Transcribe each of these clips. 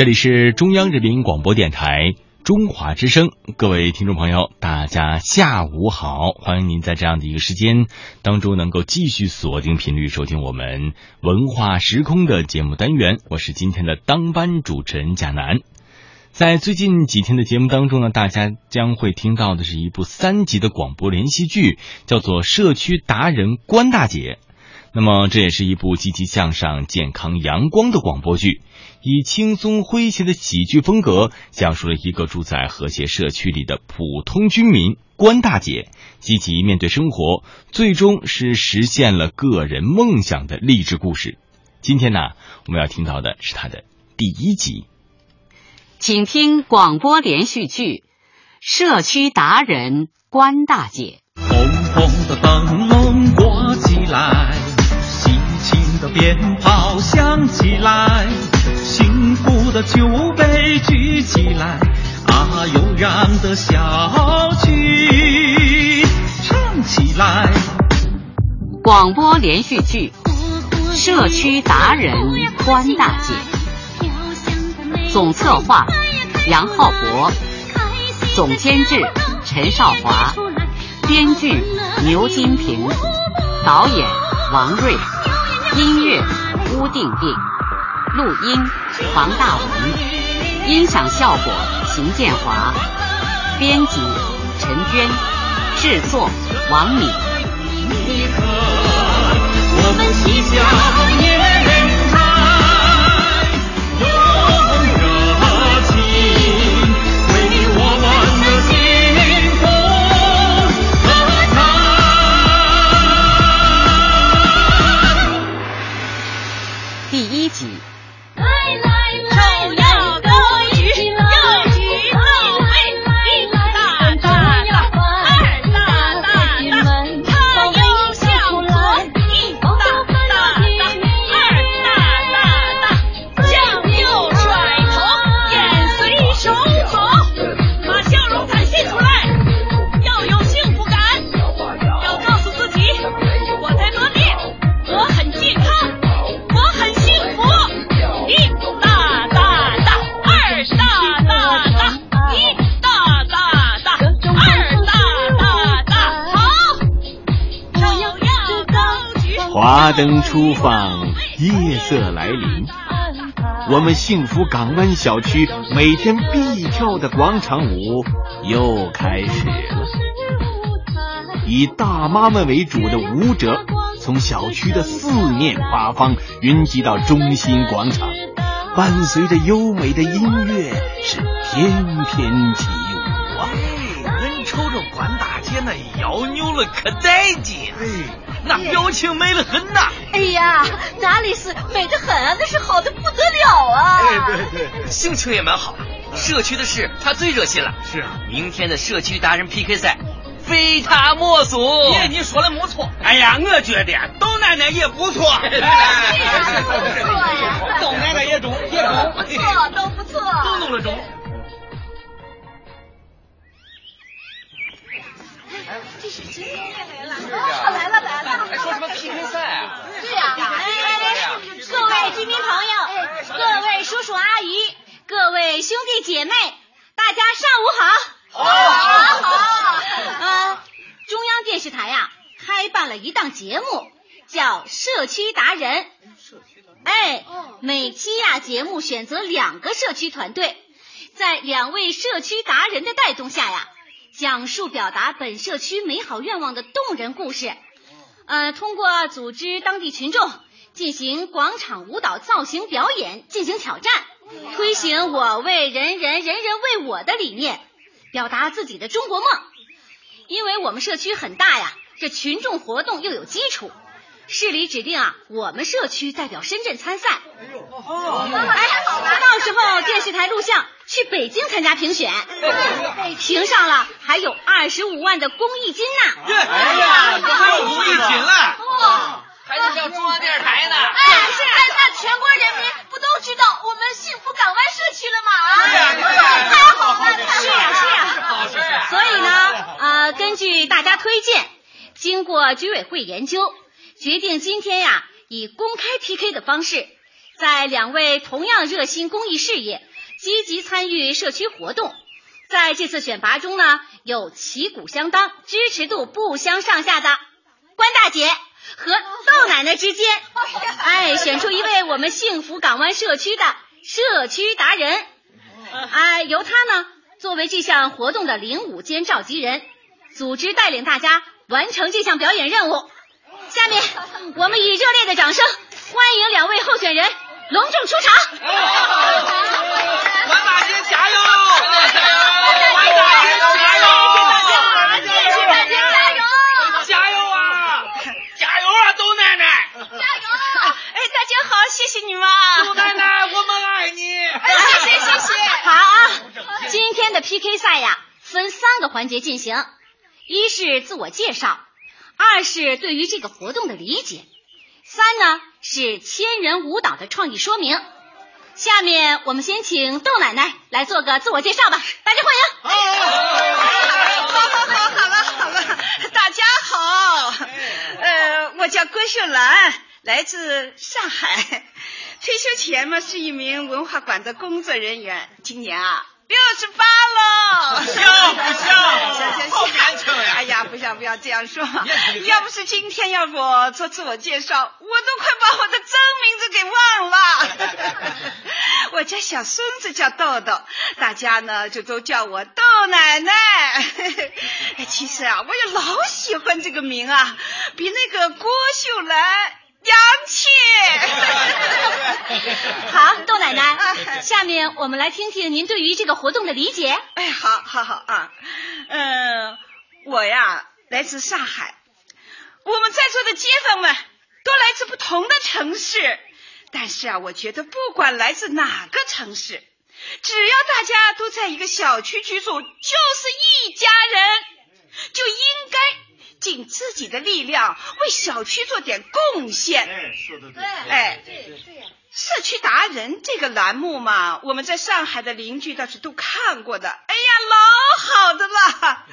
这里是中央人民广播电台中华之声，各位听众朋友，大家下午好！欢迎您在这样的一个时间当中能够继续锁定频率收听我们文化时空的节目单元。我是今天的当班主持人贾楠。在最近几天的节目当中呢，大家将会听到的是一部三集的广播连续剧，叫做《社区达人关大姐》。那么这也是一部积极向上、健康阳光的广播剧，以轻松诙谐的喜剧风格，讲述了一个住在和谐社区里的普通居民关大姐积极面对生活，最终是实现了个人梦想的励志故事。今天呢，我们要听到的是她的第一集。请听广播连续剧《社区达人关大姐》。红红的灯笼挂起来。的鞭炮响起来，的酒杯举起来，啊悠然的小曲唱起来。广播连续剧《社区达人关大姐》，总策划杨浩博，总监制陈少华，编剧牛金平，导演王瑞。音乐乌定定，录音黄大文，音响效果邢建华，编辑陈娟，制作王敏。我们齐心初放，夜色来临，我们幸福港湾小区每天必跳的广场舞又开始了。以大妈们为主的舞者从小区的四面八方云集到中心广场，伴随着优美的音乐是翩翩起舞啊！恁瞅瞅关大姐那腰扭了可带劲！那表情美得很呐！哎呀，哪里是美得很啊，那是好的不得了啊！对对对，心情也蛮好。社区的事他最热心了。是啊，明天的社区达人 PK 赛，非他莫属。爷，你说的没错。哎呀，我觉得豆奶奶也不错。对董奶奶也中，也中，不错，都不错，都弄了中。这是真来了，来了来了！还说什么 PK 赛啊？对呀，哎，各位居民朋友，各位叔叔阿姨，各位兄弟姐妹，大家上午好。好，好。呃，中央电视台呀，开办了一档节目，叫《社区达人》。社区达人。哎，每期呀，节目选择两个社区团队，在两位社区达人的带动下呀。讲述表达本社区美好愿望的动人故事，呃，通过组织当地群众进行广场舞蹈造型表演进行挑战，推行我为人人，人人为我的理念，表达自己的中国梦。因为我们社区很大呀，这群众活动又有基础。市里指定啊，我们社区代表深圳参赛。哎呦，哎，到时候电视台录像去北京参加评选，评上了还有二十五万的公益金呢。哎呀，还有公益金了，哦，还能上中央电视台呢。哎，是，哎，那全国人民不都知道我们幸福港湾社区了吗？啊，对呀，对呀，太好了，是呀，是呀，好事啊。所以呢，呃，根据大家推荐，经过居委会研究。决定今天呀，以公开 PK 的方式，在两位同样热心公益事业、积极参与社区活动，在这次选拔中呢，有旗鼓相当、支持度不相上下的关大姐和窦奶奶之间，哎，选出一位我们幸福港湾社区的社区达人，哎，由他呢作为这项活动的领舞兼召集人，组织带领大家完成这项表演任务。下面我们以热烈的掌声欢迎两位候选人隆重出场。关大姐加油！关大姐加油！谢谢大家，加油！加油啊！加油啊，窦奶奶！加油！哎，大家好，谢谢你们啊！窦奶奶，我们爱你！谢谢谢谢。好啊，今天的 PK 赛呀，分三个环节进行，一是自我介绍。二是对于这个活动的理解，三呢是千人舞蹈的创意说明。下面我们先请窦奶奶来做个自我介绍吧，大家欢迎。好好好，好了好了，大家好，呃，我叫郭秀兰，来自上海，退休前嘛是一名文化馆的工作人员，今年啊。六十八了，笑不像？好年轻呀！哎呀，不要这样 说，要不是今天要我做自我介绍，我都快把我的真名字给忘了。我家小孙子叫豆豆，大家呢就都叫我豆奶奶。其实啊，我也老喜欢这个名啊，比那个郭秀兰。洋气，好，豆奶奶，下面我们来听听您对于这个活动的理解。哎，好，好，好啊，嗯，我呀来自上海，我们在座的街坊们都来自不同的城市，但是啊，我觉得不管来自哪个城市，只要大家都在一个小区居住，就是一家人，就应该。尽自己的力量为小区做点贡献。哎，说的对。哎，对对呀。社区达人这个栏目嘛，我们在上海的邻居倒是都看过的。哎呀，老好的了。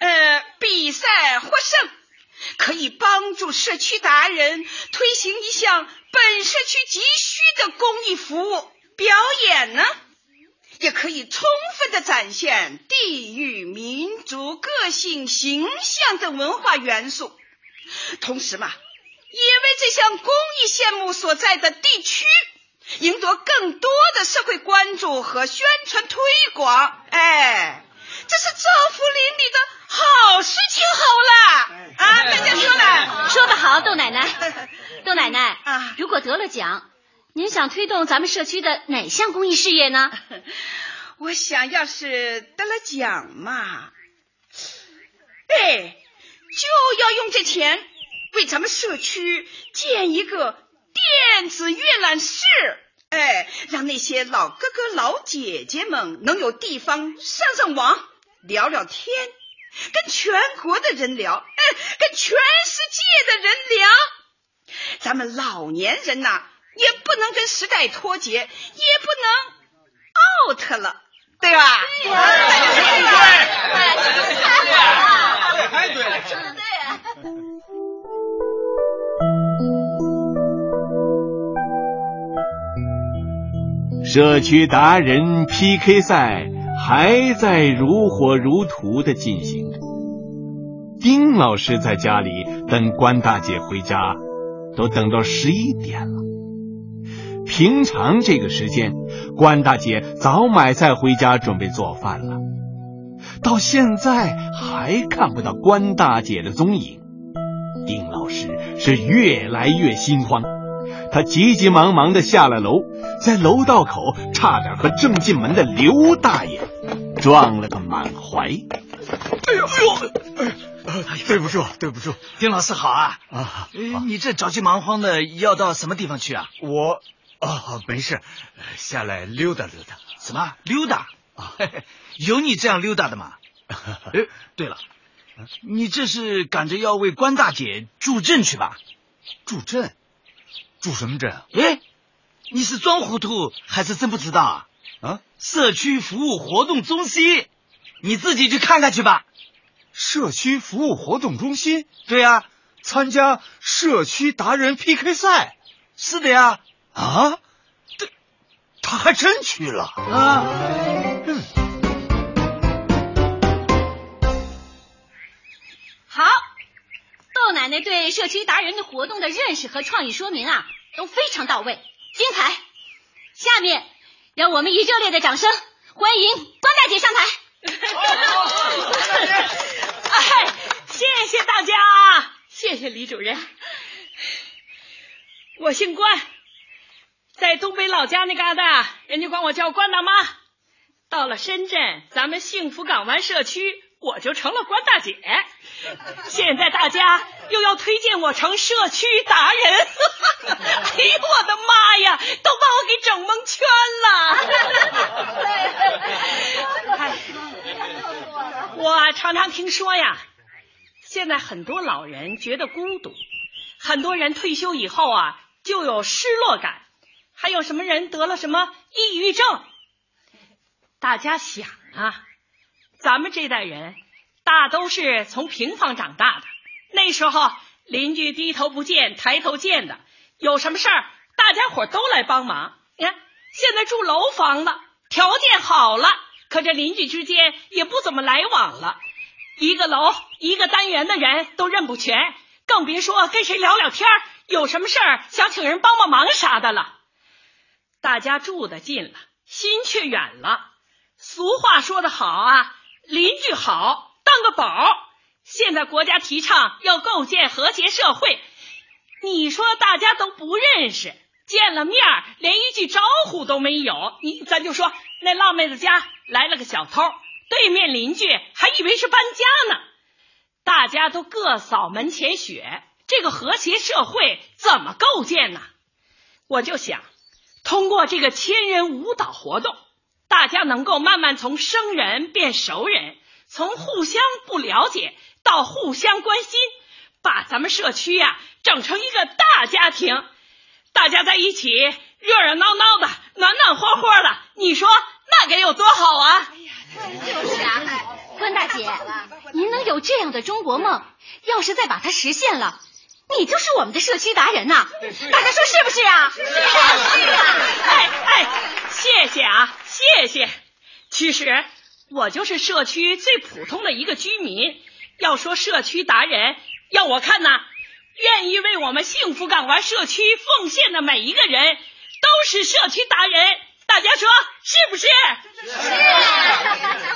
呃，比赛获胜可以帮助社区达人推行一项本社区急需的公益服务。表演呢？也可以充分的展现地域、民族个性、形象等文化元素，同时嘛，也为这项公益项目所在的地区赢得更多的社会关注和宣传推广。哎，这是造福邻里的好事情，好了啊！大家说了，说得好，窦奶奶，窦奶奶啊，如果得了奖。您想推动咱们社区的哪项公益事业呢？我想要是得了奖嘛，哎，就要用这钱为咱们社区建一个电子阅览室，哎，让那些老哥哥老姐姐们能有地方上上网、聊聊天，跟全国的人聊，哎，跟全世界的人聊。咱们老年人呐。也不能跟时代脱节，也不能 out 了，对吧？对对对，太对了，说的对。社区达人 PK 赛还在如火如荼的进行着。丁老师在家里等关大姐回家，都等到十一点了。平常这个时间，关大姐早买菜回家准备做饭了，到现在还看不到关大姐的踪影。丁老师是越来越心慌，他急急忙忙的下了楼，在楼道口差点和正进门的刘大爷撞了个满怀。哎呦哎呦！哎，对不住，对不住，丁老师好啊啊！你这着急忙慌的要到什么地方去啊？我。哦，没事，下来溜达溜达。什么溜达？啊，有你这样溜达的吗？哎，对了，你这是赶着要为关大姐助阵去吧？助阵？助什么阵？哎，你是装糊涂还是真不知道啊？啊，社区服务活动中心，你自己去看看去吧。社区服务活动中心？对呀，参加社区达人 PK 赛。是的呀。啊，这他还真去了啊！嗯。好，豆奶奶对社区达人的活动的认识和创意说明啊，都非常到位，精彩。下面，让我们以热烈的掌声欢迎关大姐上台。哎，谢谢大家，谢谢李主任。我姓关，在东北老家那嘎达，人家管我叫关大妈。到了深圳，咱们幸福港湾社区，我就成了关大姐。现在大家又要推荐我成社区达人，哎呦我的妈呀，都把我给整蒙圈了。我常常听说呀，现在很多老人觉得孤独，很多人退休以后啊。就有失落感，还有什么人得了什么抑郁症？大家想啊，咱们这代人大都是从平房长大的，那时候邻居低头不见抬头见的，有什么事儿大家伙都来帮忙。你看现在住楼房了，条件好了，可这邻居之间也不怎么来往了，一个楼一个单元的人都认不全，更别说跟谁聊聊天。有什么事儿想请人帮帮忙啥的了？大家住的近了，心却远了。俗话说得好啊，邻居好当个宝。现在国家提倡要构建和谐社会，你说大家都不认识，见了面连一句招呼都没有。你咱就说那浪妹子家来了个小偷，对面邻居还以为是搬家呢。大家都各扫门前雪。这个和谐社会怎么构建呢？我就想通过这个千人舞蹈活动，大家能够慢慢从生人变熟人，从互相不了解到互相关心，把咱们社区呀整成一个大家庭，大家在一起热热闹闹的，暖暖和和的，你说那该有多好啊！哎呀，就是啊，关大姐，您能有这样的中国梦，要是再把它实现了。你就是我们的社区达人呐！大家说是不是啊？是啊！哎哎，谢谢啊，谢谢。其实我就是社区最普通的一个居民。要说社区达人，要我看呐，愿意为我们幸福港湾社区奉献的每一个人，都是社区达人。大家说是不是？是。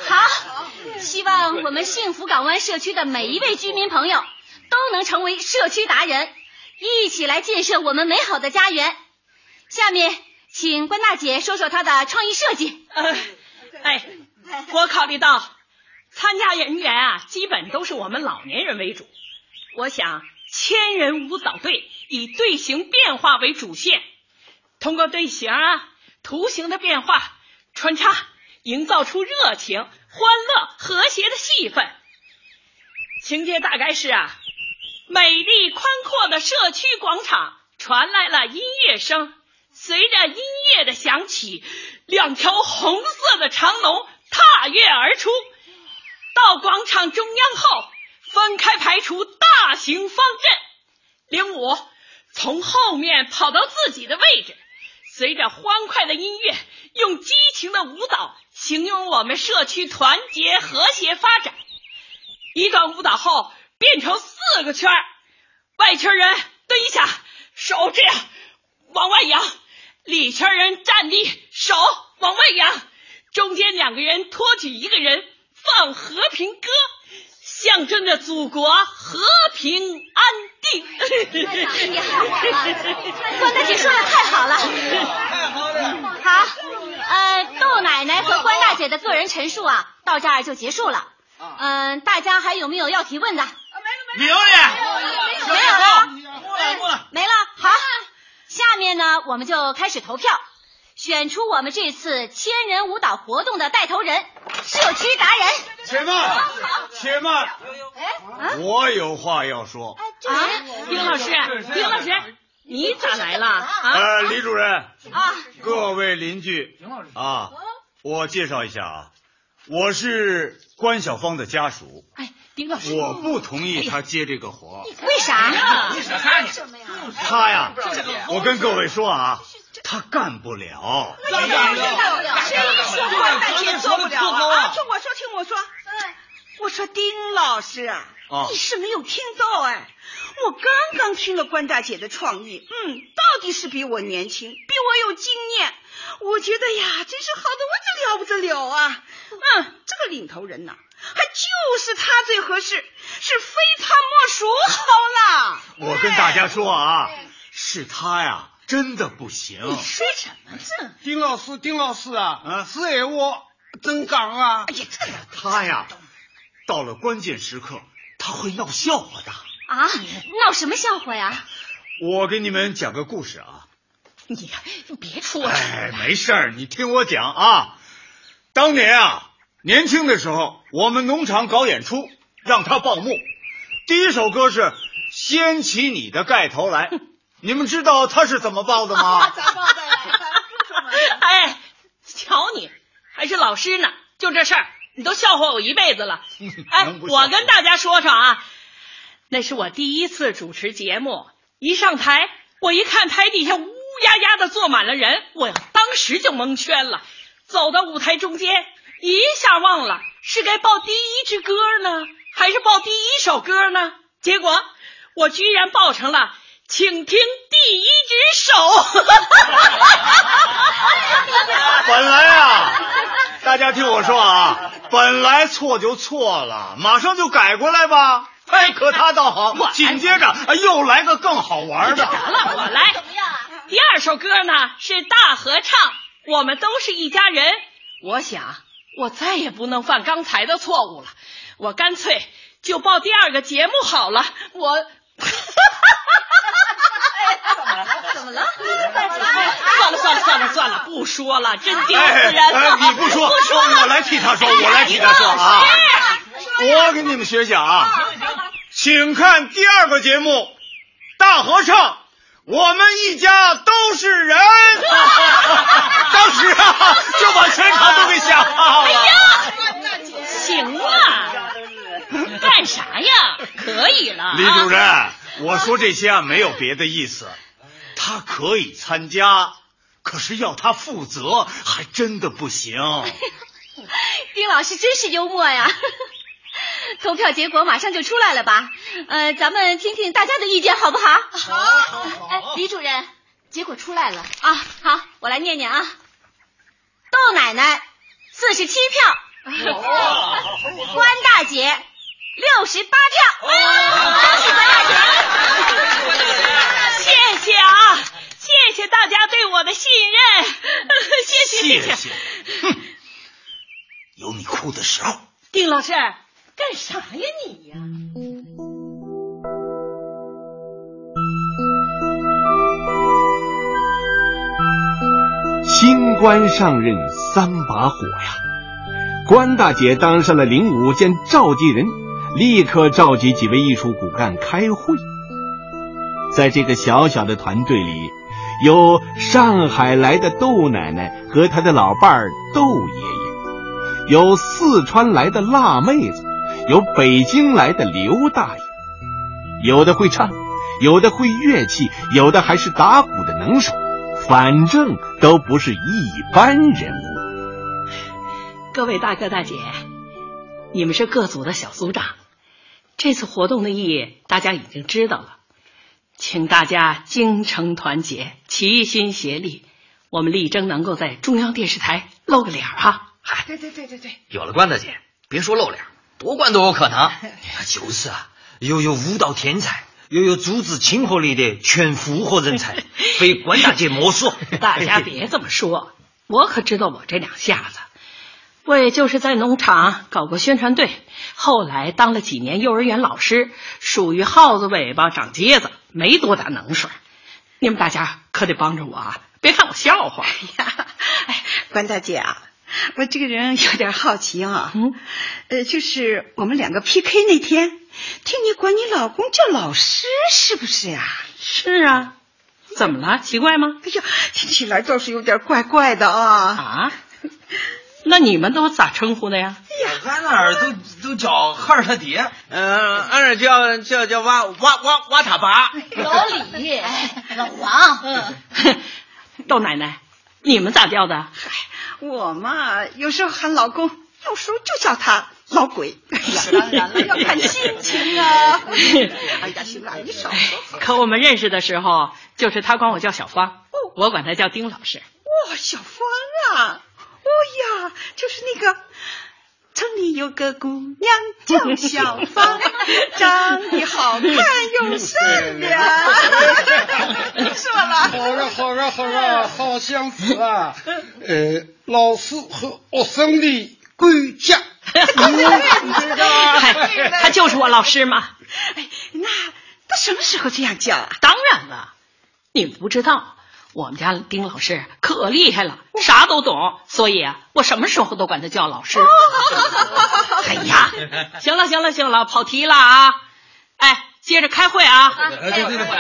好，希望我们幸福港湾社区的每一位居民朋友。都能成为社区达人，一起来建设我们美好的家园。下面，请关大姐说说她的创意设计。呃哎，我考虑到参加人员啊，基本都是我们老年人为主。我想，千人舞蹈队以队形变化为主线，通过队形啊、图形的变化穿插，营造出热情、欢乐、和谐的气氛。情节大概是啊。美丽宽阔的社区广场传来了音乐声，随着音乐的响起，两条红色的长龙踏跃而出。到广场中央后，分开排出大型方阵。领舞从后面跑到自己的位置，随着欢快的音乐，用激情的舞蹈形容我们社区团结和谐发展。一段舞蹈后。变成四个圈外圈人蹲下，手这样往外扬；里圈人站立，手往外扬；中间两个人托举一个人，放和平歌，象征着祖国和平安定。你好，关大姐说的太好了，太好了。好，呃，豆奶奶和关大姐的个人陈述啊，到这儿就结束了。嗯，大家还有没有要提问的？没有了，没有了，没了。好，下面呢，我们就开始投票，选出我们这次千人舞蹈活动的带头人——社区达人。且慢，且慢。哎，我有话要说。啊，丁老师，丁老师，你咋来了？呃，李主任啊，各位邻居啊，我介绍一下啊，我是关小芳的家属。哎。丁老师，我不同意他接这个活。为啥？为啥为什么呀？他呀，我跟各位说啊，他干不了。谁说关大姐做不了啊？听我说，听我说。我说丁老师啊，你是没有听到哎。我刚刚听了关大姐的创意，嗯，到底是比我年轻，比我有经验。我觉得呀，真是好的我就了不得了啊！嗯，这个领头人呐，还就是他最合适，是非他莫属。好了，我跟大家说啊，是他呀，真的不行。你说什么呢？丁老师，丁老师啊，啊，是爱我真刚啊。哎呀，他呀，到了关键时刻，他会闹笑话的。啊，闹什么笑话呀？我给你们讲个故事啊。你别出来，哎，没事儿，你听我讲啊。当年啊，年轻的时候，我们农场搞演出，让他报幕。第一首歌是《掀起你的盖头来》，你们知道他是怎么报的吗？咋报的呀？哎，瞧你，还是老师呢。就这事儿，你都笑话我一辈子了。哎，我跟大家说说啊，那是我第一次主持节目，一上台，我一看台底下乌压压的坐满了人，我当时就蒙圈了。走到舞台中间，一下忘了是该报第一支歌呢，还是报第一首歌呢？结果我居然报成了“请听第一支手”。本来啊，大家听我说啊，本来错就错了，马上就改过来吧。哎，可他倒好，紧接着又来个更好玩的。得了，我来。第二首歌呢是大合唱，我们都是一家人。我想我再也不能犯刚才的错误了，我干脆就报第二个节目好了。我，怎么了？怎么了？算了算了算了算了，不说了，真丢死人了。你不说，不说，我来替他说，我来替他说啊。我给你们学讲啊，请看第二个节目，大合唱。我们一家都是人，当时啊就把全场都给吓怕了。哎呀，行了，干啥呀？可以了。李主任，我说这些啊没有别的意思，他可以参加，可是要他负责还真的不行。丁老师真是幽默呀。投票结果马上就出来了吧？呃，咱们听听大家的意见好不好？好。哎，李主任，结果出来了啊！好，我来念念啊。豆奶奶四十七票，关大姐六十八票，恭喜关大姐！谢谢啊，谢谢大家对我的信任，谢谢谢谢。哼，有你哭的时候。丁老师。干啥呀你呀！新官上任三把火呀！关大姐当上了领舞兼召集人，立刻召集几位艺术骨干开会。在这个小小的团队里，有上海来的窦奶奶和她的老伴儿窦爷爷，有四川来的辣妹子。有北京来的刘大爷，有的会唱，有的会乐器，有的还是打鼓的能手，反正都不是一般人物。各位大哥大姐，你们是各组的小组长，这次活动的意义大家已经知道了，请大家精诚团结，齐心协力，我们力争能够在中央电视台露个脸啊！啊，对对对对对，有了关大姐，别说露脸。夺冠都有可能，就是啊，又有舞蹈天才，又有组织亲和力的全复合人才，非关大姐莫属。大家别这么说，我可知道我这两下子，我也就是在农场搞过宣传队，后来当了几年幼儿园老师，属于耗子尾巴长疖子，没多大能手。你们大家可得帮着我啊，别看我笑话。哎呀，哎，关大姐啊。我这个人有点好奇啊，嗯，呃，就是我们两个 PK 那天，听你管你老公叫老师，是不是呀？是啊，怎么了？奇怪吗？哎呀，听起来倒是有点怪怪的啊。啊？那你们都咋称呼的呀？哎呀，俺那儿都都叫孩儿他爹。嗯，俺这叫叫叫娃娃娃娃他爸。老李，老王，嗯，豆奶奶，你们咋叫的？嗨，我嘛，有时候喊老公，有时候就叫他老鬼。哎呀，当然了，要看心情啊。哎呀，行了，你少说。可我们认识的时候，就是他管我叫小芳，我管他叫丁老师。哇，小芳啊！哦呀，就是那个村里有个姑娘叫小芳，长得好看又善良，是吧啦？好了好了好了，好相似啊！呃，老师和学生的归家。他就是我老师嘛。哎，那他什么时候这样叫啊？当然了，你们不知道。我们家丁老师可厉害了，啥都懂，所以啊，我什么时候都管他叫老师。哎呀，行了行了行了，跑题了啊！哎，接着开会啊！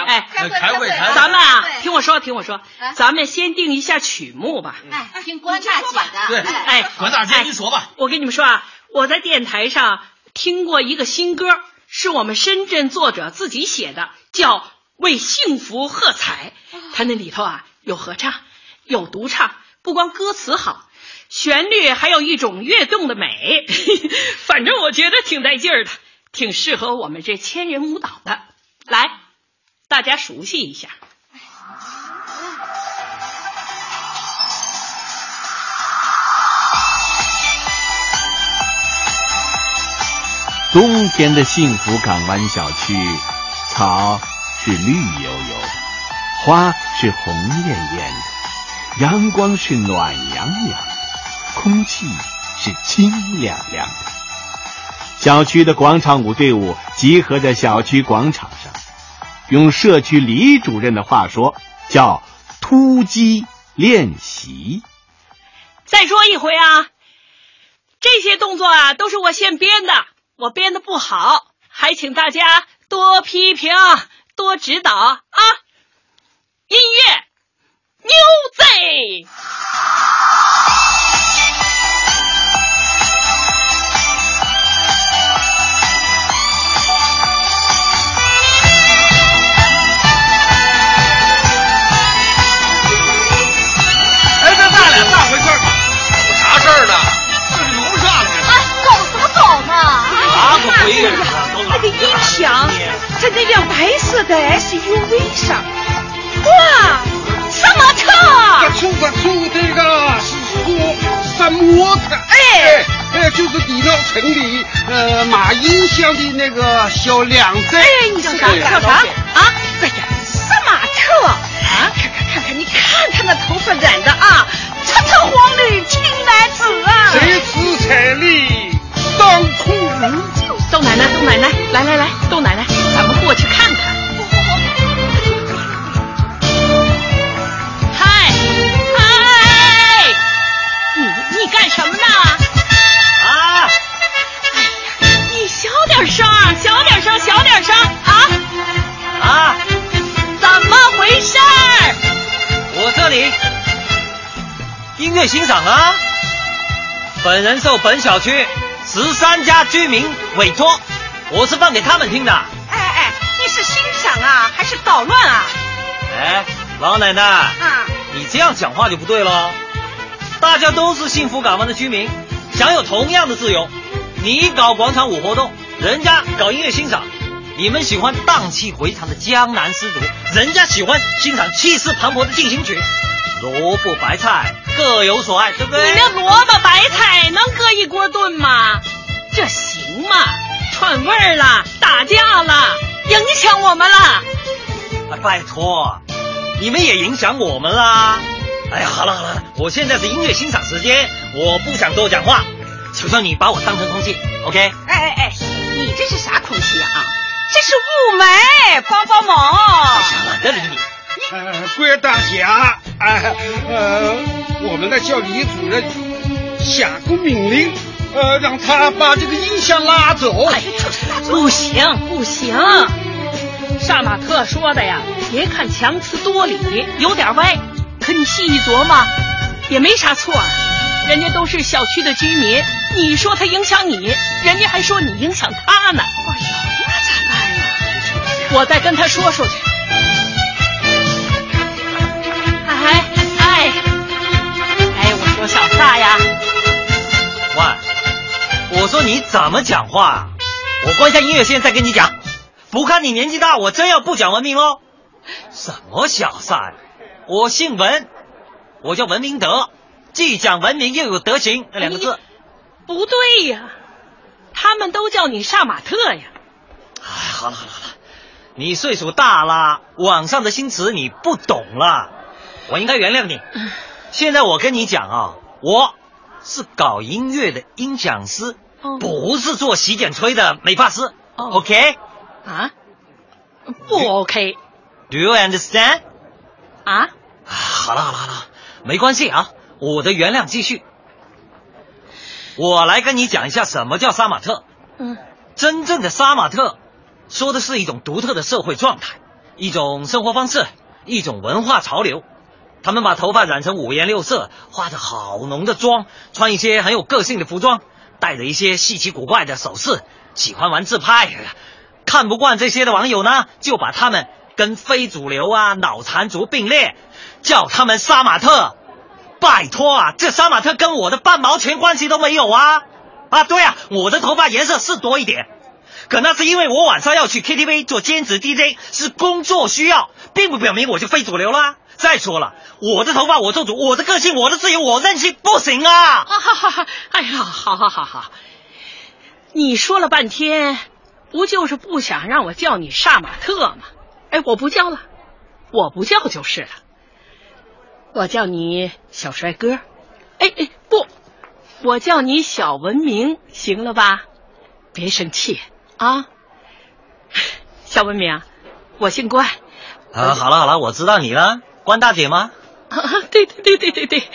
哎，开会，咱们啊，听我说，听我说，咱们先定一下曲目吧。哎，听关大姐的。对，哎，关大姐，您说吧。我跟你们说啊，我在电台上听过一个新歌，是我们深圳作者自己写的，叫。为幸福喝彩，他那里头啊有合唱，有独唱，不光歌词好，旋律还有一种跃动的美，反正我觉得挺带劲儿的，挺适合我们这千人舞蹈的。来，大家熟悉一下。冬天的幸福港湾小区，草。是绿油油的，花是红艳艳的，阳光是暖洋洋的，空气是清亮亮的。小区的广场舞队伍集合在小区广场上，用社区李主任的话说，叫突击练习。再说一回啊，这些动作啊都是我现编的，我编的不好，还请大家多批评。多指导啊！小靓仔。哎，你叫啥？叫啥？乐欣赏啊，本人受本小区。十三家居民委托，我是放给他们听的。哎哎，你是欣赏啊，还是捣乱啊？哎，老奶奶，啊，你这样讲话就不对了。大家都是幸福港湾的居民，享有同样的自由。你搞广场舞活动，人家搞音乐欣赏。你们喜欢荡气回肠的江南丝竹，人家喜欢欣赏气势磅礴的进行曲。萝卜白菜各有所爱，对不对？你那萝卜白菜能搁一锅炖吗？这行吗？串味儿了，打架了，影响我们了。啊，拜托，你们也影响我们啦。哎呀，好了好了，我现在是音乐欣赏时间，我不想多讲话。求求你把我当成空气，OK？哎哎哎，你这是啥空气啊？这是雾霾，帮帮忙！懒得理你。呃，关大侠，哎，呃，我们的叫李主任下个命令，呃，让他把这个音响拉走。哎不行不行，杀马特说的呀，别看强词夺理，有点歪，可你细一琢磨，也没啥错啊。人家都是小区的居民，你说他影响你，人家还说你影响他呢。哎呦，那咋办呀？我再跟他说说去。哎哎小萨呀，喂，我说你怎么讲话？我关下音乐线再跟你讲。不看你年纪大，我真要不讲文明哦。什么小萨呀？我姓文，我叫文明德，既讲文明又有德行那两个字。不对呀，他们都叫你杀马特呀。哎，好了好了好了，你岁数大了，网上的新词你不懂了，我应该原谅你。现在我跟你讲啊，我是搞音乐的音响师，不是做洗剪吹的美发师。OK？啊？不 OK？Do you understand？啊？好了好了好了，没关系啊，我的原谅继续。我来跟你讲一下什么叫杀马特。嗯，真正的杀马特，说的是一种独特的社会状态，一种生活方式，一种文化潮流。他们把头发染成五颜六色，化着好浓的妆，穿一些很有个性的服装，戴着一些稀奇古怪的首饰，喜欢玩自拍。看不惯这些的网友呢，就把他们跟非主流啊、脑残族并列，叫他们杀马特。拜托啊，这杀马特跟我的半毛钱关系都没有啊！啊，对啊，我的头发颜色是多一点，可那是因为我晚上要去 KTV 做兼职 DJ，是工作需要，并不表明我就非主流啦。再说了，我的头发我做主，我的个性我的自由我任性，不行啊！哈哈哈！哎呀，好好好好，你说了半天，不就是不想让我叫你杀马特吗？哎，我不叫了，我不叫就是了。我叫你小帅哥，哎哎不，我叫你小文明，行了吧？别生气啊，小文明，我姓关。啊，好了好了，我知道你了，关大姐吗？啊，对对对对对对，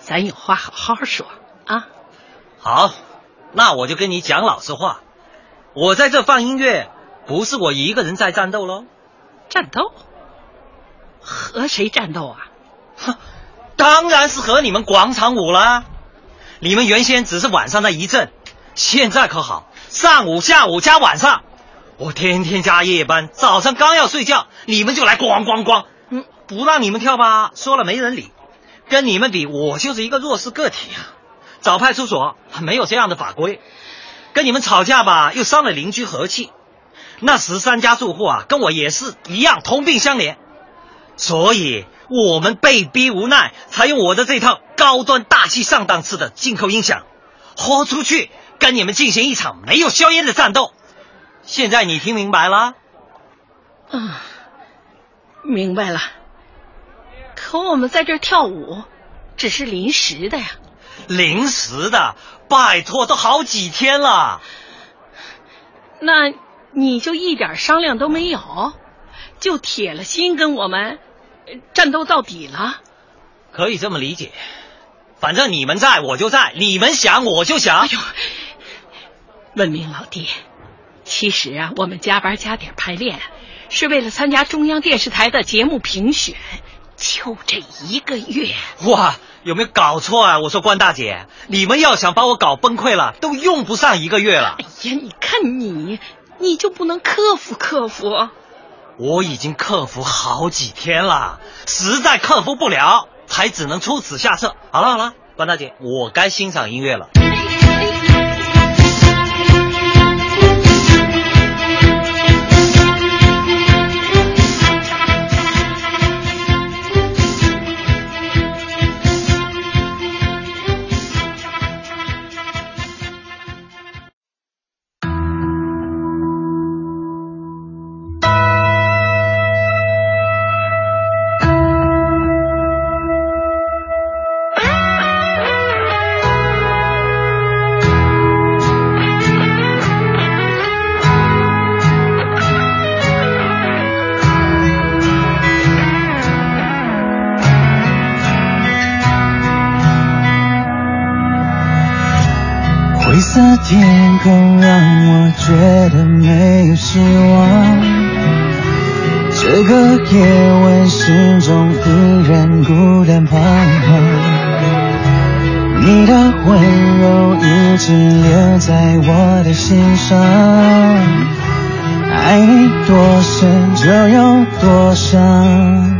咱有话好好说啊。好，那我就跟你讲老实话，我在这放音乐，不是我一个人在战斗喽。战斗？和谁战斗啊？哼，当然是和你们广场舞啦！你们原先只是晚上那一阵，现在可好，上午、下午加晚上，我天天加夜班，早上刚要睡觉，你们就来咣咣咣，嗯，不让你们跳吧，说了没人理。跟你们比，我就是一个弱势个体啊！找派出所没有这样的法规，跟你们吵架吧，又伤了邻居和气。那十三家住户啊，跟我也是一样，同病相怜，所以。我们被逼无奈，才用我的这套高端大气上档次的进口音响，豁出去跟你们进行一场没有硝烟的战斗。现在你听明白了？啊，明白了。可我们在这儿跳舞，只是临时的呀。临时的？拜托，都好几天了。那你就一点商量都没有，就铁了心跟我们。战斗到底了，可以这么理解。反正你们在我就在，你们想我就想。哎呦，文明老弟，其实啊，我们加班加点排练，是为了参加中央电视台的节目评选，就这一个月。哇，有没有搞错啊？我说关大姐，你们要想把我搞崩溃了，都用不上一个月了。哎呀，你看你，你就不能克服克服？我已经克服好几天了，实在克服不了，才只能出此下策。好了好了，关大姐，我该欣赏音乐了。天空让我觉得没有希望，这个夜晚心中依然孤单彷徨。你的温柔一直留在我的心上，爱你多深就有多伤，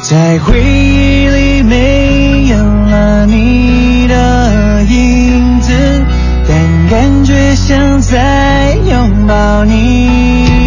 在回忆里没有了你的影子，感觉像在拥抱你。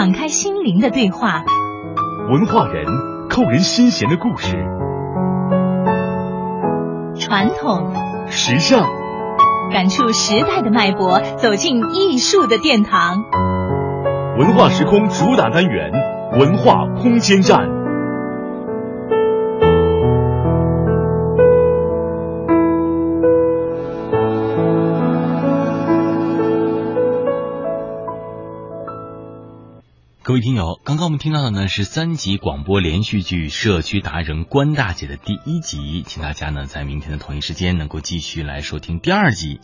敞开心灵的对话，文化人扣人心弦的故事，传统时尚感触时代的脉搏，走进艺术的殿堂。文化时空主打单元文化空间站。各位听友，刚刚我们听到的呢是三集广播连续剧《社区达人关大姐》的第一集，请大家呢在明天的同一时间能够继续来收听第二集。